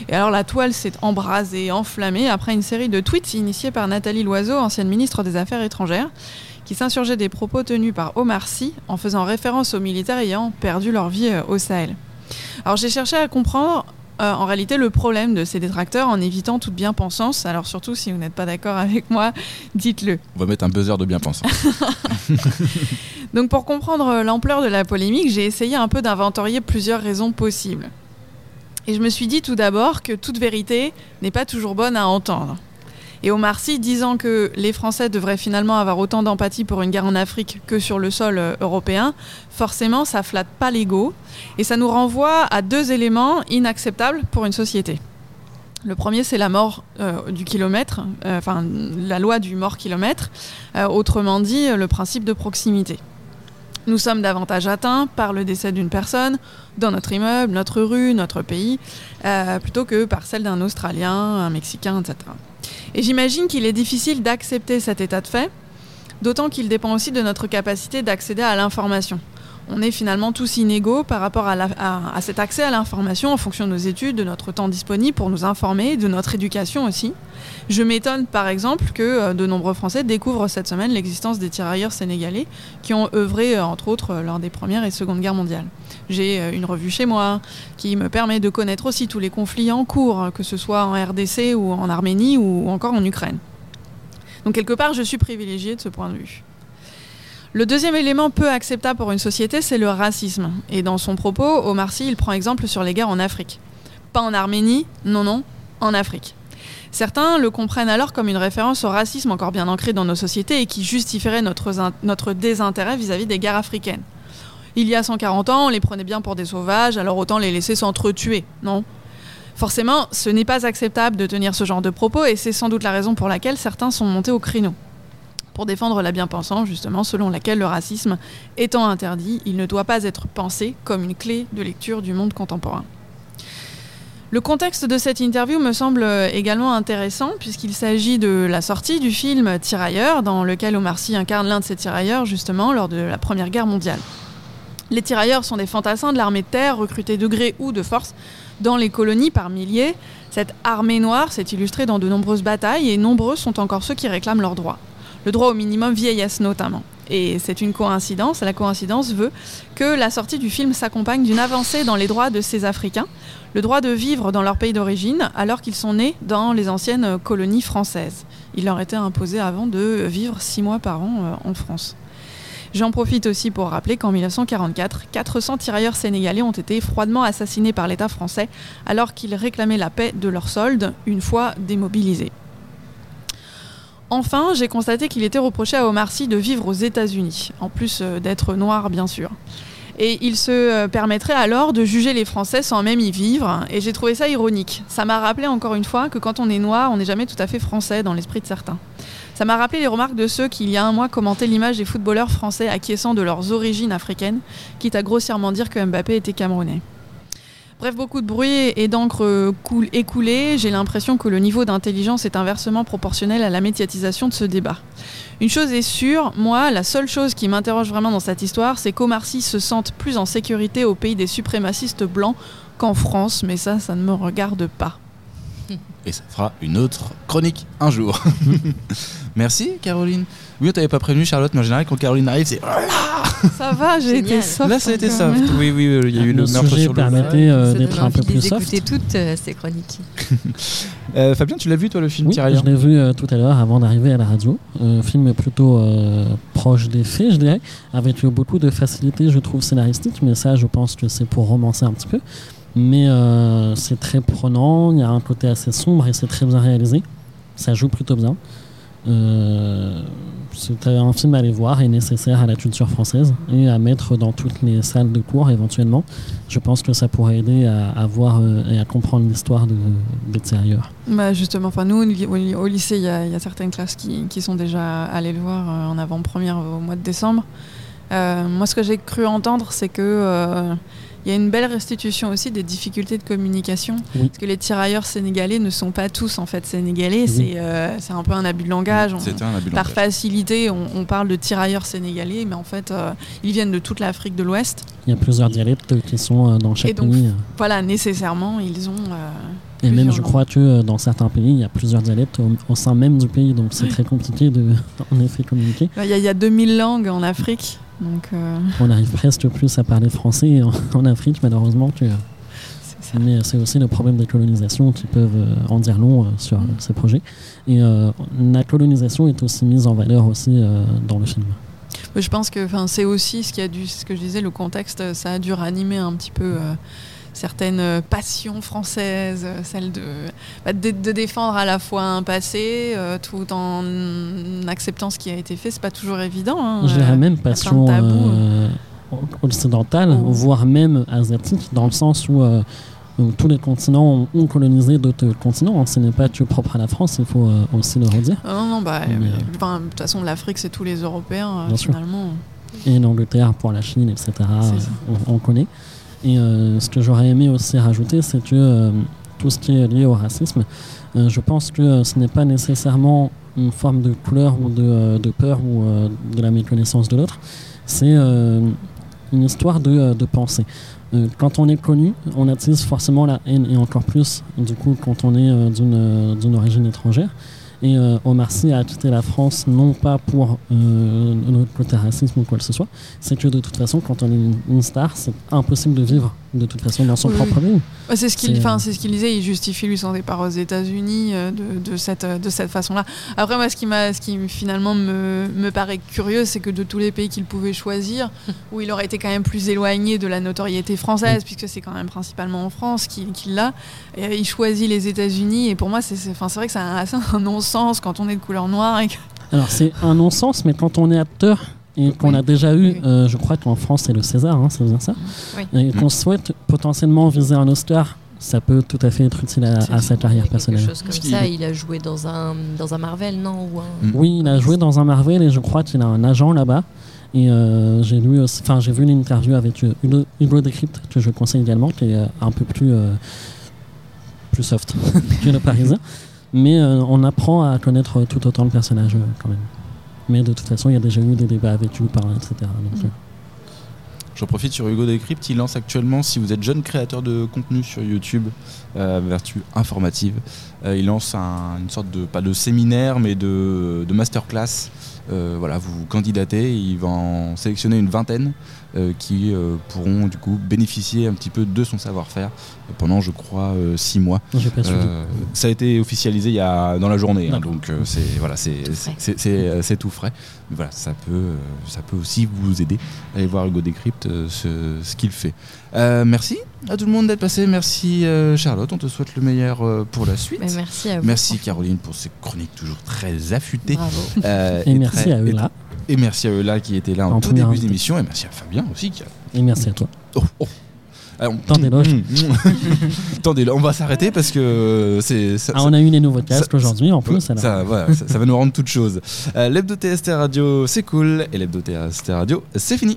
Et alors la toile s'est embrasée, enflammée après une série de tweets initiés par Nathalie Loiseau, ancienne ministre des Affaires étrangères, qui s'insurgeait des propos tenus par Omar Sy en faisant référence aux militaires ayant perdu leur vie euh, au Sahel. Alors j'ai cherché à comprendre euh, en réalité le problème de ces détracteurs en évitant toute bien-pensance. Alors surtout si vous n'êtes pas d'accord avec moi, dites-le. On va mettre un buzzer de bien-pensance. Donc pour comprendre l'ampleur de la polémique, j'ai essayé un peu d'inventorier plusieurs raisons possibles. Et je me suis dit tout d'abord que toute vérité n'est pas toujours bonne à entendre. Et Omar Sy disant que les Français devraient finalement avoir autant d'empathie pour une guerre en Afrique que sur le sol euh, européen, forcément ça flatte pas l'ego et ça nous renvoie à deux éléments inacceptables pour une société. Le premier, c'est la mort euh, du kilomètre, euh, enfin la loi du mort kilomètre, euh, autrement dit le principe de proximité. Nous sommes davantage atteints par le décès d'une personne dans notre immeuble, notre rue, notre pays, plutôt que par celle d'un Australien, un Mexicain, etc. Et j'imagine qu'il est difficile d'accepter cet état de fait, d'autant qu'il dépend aussi de notre capacité d'accéder à l'information. On est finalement tous inégaux par rapport à, cet accès à l'information en fonction de nos études, de notre temps disponible pour nous informer, de notre éducation aussi. Je m'étonne par exemple que euh, de nombreux Français découvrent cette semaine l'existence des tirailleurs sénégalais qui ont œuvré euh, entre autres euh, lors des Premières et Secondes Guerres mondiales. J'ai une revue chez moi qui me permet de connaître aussi tous les conflits en cours, hein, que ce soit en RDC ou en Arménie ou encore en Ukraine. Donc quelque part, je suis privilégiée de ce point de vue. Le deuxième élément peu acceptable pour une société, c'est le racisme. Et dans son propos, Omar Sy, il prend exemple sur les guerres en Afrique. Pas en Arménie, non, non, en Afrique. Certains le comprennent alors comme une référence au racisme encore bien ancré dans nos sociétés et qui justifierait notre, désintérêt vis-à-vis des guerres africaines. Il y a 140 ans, on les prenait bien pour des sauvages, alors autant les laisser s'entretuer, non? Forcément, ce n'est pas acceptable de tenir ce genre de propos et c'est sans doute la raison pour laquelle certains sont montés au créneau. Pour défendre la bien-pensance, justement, selon laquelle le racisme étant interdit, il ne doit pas être pensé comme une clé de lecture du monde contemporain. Le contexte de cette interview me semble également intéressant puisqu'il s'agit de la sortie du film Tirailleurs, dans lequel Omar Sy incarne l'un de ces tirailleurs justement lors de la Première Guerre mondiale. Les tirailleurs sont des fantassins de l'armée de terre recrutés de gré ou de force dans les colonies par milliers. Cette armée noire s'est illustrée dans de nombreuses batailles et nombreux sont encore ceux qui réclament leurs droits. Le droit au minimum vieillesse notamment. Et c'est une coïncidence, la coïncidence veut que la sortie du film s'accompagne d'une avancée dans les droits de ces Africains, le droit de vivre dans leur pays d'origine alors qu'ils sont nés dans les anciennes colonies françaises. Il leur était imposé avant de vivre six mois par an euh, en France. J'en profite aussi pour rappeler qu'en 1944, 400 tirailleurs sénégalais ont été froidement assassinés par l'État français alors qu'ils réclamaient la paix de leur solde une fois démobilisés. Enfin, j'ai constaté qu'il était reproché à Omar Sy de vivre aux États-Unis, en plus euh, d'être noir bien sûr. Et il se euh, permettrait alors de juger les Français sans même y vivre, et j'ai trouvé ça ironique. Ça m'a rappelé encore une fois que quand on est noir, on n'est jamais tout à fait français dans l'esprit de certains. Ça m'a rappelé les remarques de ceux qui, il y a un mois, commentaient l'image des footballeurs français acquiescent de leurs origines africaines, quitte à grossièrement dire que Mbappé était camerounais. Bref, beaucoup de bruit et d'encre coul- écoulée. J'ai l'impression que le niveau d'intelligence est inversement proportionnel à la médiatisation de ce débat. Une chose est sûre, moi, la seule chose qui m'interroge vraiment dans cette histoire, c'est qu'Omar Sy se sente plus en sécurité au pays des suprémacistes blancs qu'en France, mais ça, ça ne me regarde pas. Et ça fera une autre chronique un jour. Merci Caroline. Oui, on t'avait pas prévenu Charlotte, mais en général quand Caroline arrive, c'est Ça va, j'ai été soft. là ça a été soft. Oui, oui, il y a eu le, le meurtre sujet sur le permettait euh, d'être un peu plus soft. écouter toutes euh, ces chroniques. Euh, Fabien, tu l'as vu toi le film Oui, Tirailleurs je l'ai vu euh, tout à l'heure avant d'arriver à la radio. Un film plutôt euh, proche des faits, je dirais, avec beaucoup de facilité, je trouve, scénaristique, mais ça, je pense que c'est pour romancer un petit peu. Mais euh, c'est très prenant, il y a un côté assez sombre et c'est très bien réalisé. Ça joue plutôt bien. Euh, c'est un film à aller voir et nécessaire à la culture française et à mettre dans toutes les salles de cours éventuellement. Je pense que ça pourrait aider à, à voir euh, et à comprendre l'histoire de, des tirailleurs. Bah justement, nous au ly- au, ly- au lycée, il y, a certaines classes qui, qui sont déjà allées le voir euh, en avant-première au mois de décembre. Moi, ce que j'ai cru entendre, c'est que Il y a une belle restitution aussi des difficultés de communication. Oui. Parce que les tirailleurs sénégalais ne sont pas tous en fait sénégalais. Oui. C'est euh, c'est un peu un abus de langage. On- C'était un abus de par langage. facilité, on, on parle de tirailleurs sénégalais, mais en fait, euh, ils viennent de toute l'Afrique de l'Ouest. Il y a plusieurs dialectes qui sont euh, dans chaque Et donc, pays. Voilà, nécessairement, ils ont. euh, Et même, je crois que euh, dans certains pays, il y a plusieurs dialectes au, au sein même du pays, donc c'est très compliqué de, en effet, communiquer. Il y, a- il y a 2000 langues en Afrique, donc euh, On arrive presque plus à parler français en, en Afrique, malheureusement. Que, mais c'est aussi le problème des colonisations qui peuvent euh, en dire long euh, sur Mm. euh, ces projets. Et euh, la colonisation est aussi mise en valeur aussi euh, dans le film. Je pense que c'est aussi ce qui a dû, ce que je disais, le contexte, euh, ça a dû ranimer un petit peu certaines euh, passions françaises, euh, celle de, bah, de, de défendre à la fois un passé euh, tout en acceptant ce qui a été fait. C'est pas toujours évident. hein, dirais euh, même passion euh, occidentale, Oh. voire même asiatique, dans le sens où, euh, tous les continents ont, colonisé d'autres continents. hein. Ce n'est pas que propre à la France, il faut aussi le redire. Ah non, non, bah, euh, de toute façon, l'Afrique, c'est tous les Européens, euh, sûr. finalement. Et l'Angleterre pour la Chine, etc. On connaît. Et euh, ce que j'aurais aimé aussi rajouter, c'est que euh, tout ce qui est lié au racisme, euh, je pense que ce n'est pas nécessairement une forme de couleur ou de, peur ou de la méconnaissance de l'autre. C'est une histoire de, pensée. Quand on est connu, on attise forcément la haine et encore plus du coup quand on est d'une origine étrangère. Et euh, Omar Sy a quitté la France non pas pour euh, notre côté racisme ou quoi que ce soit, c'est que de toute façon, quand on est une, une star, c'est impossible de vivre de toute façon dans son Oui, propre pays. Ouais, c'est ce qu'il ce qu'il disait, il justifie lui son départ aux États-Unis euh, de, de cette, euh, de cette façon-là. Après, moi, ce qui, ce qui finalement me, me paraît curieux, c'est que de tous les pays qu'il pouvait choisir, où il aurait été quand même plus éloigné de la notoriété française, puisque c'est quand même principalement en France qu'il, qu'il l'a, il choisit les États-Unis. Et pour moi, c'est, vrai que c'est un, un non-sens quand on est de couleur noire. Et que- Alors c'est un non-sens, mais quand on est acteur et qu'on a déjà eu, Oui. euh, je crois qu'en France c'est le César, hein, c'est bien ça, Oui. et qu'on souhaite potentiellement viser un Oscar, ça peut tout à fait être utile à, à sa carrière Quelque personnelle. chose comme ça, il a joué dans un, dans un Marvel, non ou un... Mm. Oui, il a joué dans un Marvel et je crois qu'il a un agent là-bas. Et euh, j'ai lu, aussi- enfin j'ai vu une interview avec euh, Hugo, Hugo Décrypte que je conseille également, qui est un peu plus euh, plus soft que le Parisien. Mais euh, on apprend à connaître tout autant le personnage quand même. Mais de toute façon, il y a déjà eu des débats avec lui, par etc. Donc, Mm. euh, J'en profite sur Hugo Decrypt, il lance actuellement, si vous êtes jeune créateur de contenu sur YouTube, euh, vertu informative, euh, il lance un- une sorte de, pas de séminaire, mais de, de masterclass. Euh, voilà, vous vous candidatez, il va en sélectionner une vingtaine euh, qui euh, pourront du coup bénéficier un petit peu de son savoir-faire pendant, je crois, euh, six mois. ça a été officialisé il y a, dans la journée, hein, donc euh, c'est voilà, c'est Tout frais. voilà, ça peut, ça peut aussi vous aider à aller voir Hugo Décrypte ce, ce qu'il fait. Euh, merci à tout le monde d'être passé. Merci euh, Charlotte, on te souhaite le meilleur euh, pour la suite. Mais merci à vous. Merci Caroline pour ces chroniques toujours très affûtées. Bravo. Euh, et merci très- à eux et- là. Et merci à eux là qui étaient là en, En tout début d'émission. Et merci à Fabien aussi qui a Et merci à toi. Oh, oh. Alors, Tant d'éloges. Attendez, on va s'arrêter parce que c'est. ça- Ah, ça- on a eu les nouveaux casques aujourd'hui en plus. ça, voilà, ça, ça va nous rendre toutes choses. Euh, L'hebdo TST Radio, c'est cool. Et l'hebdo TST Radio, c'est fini.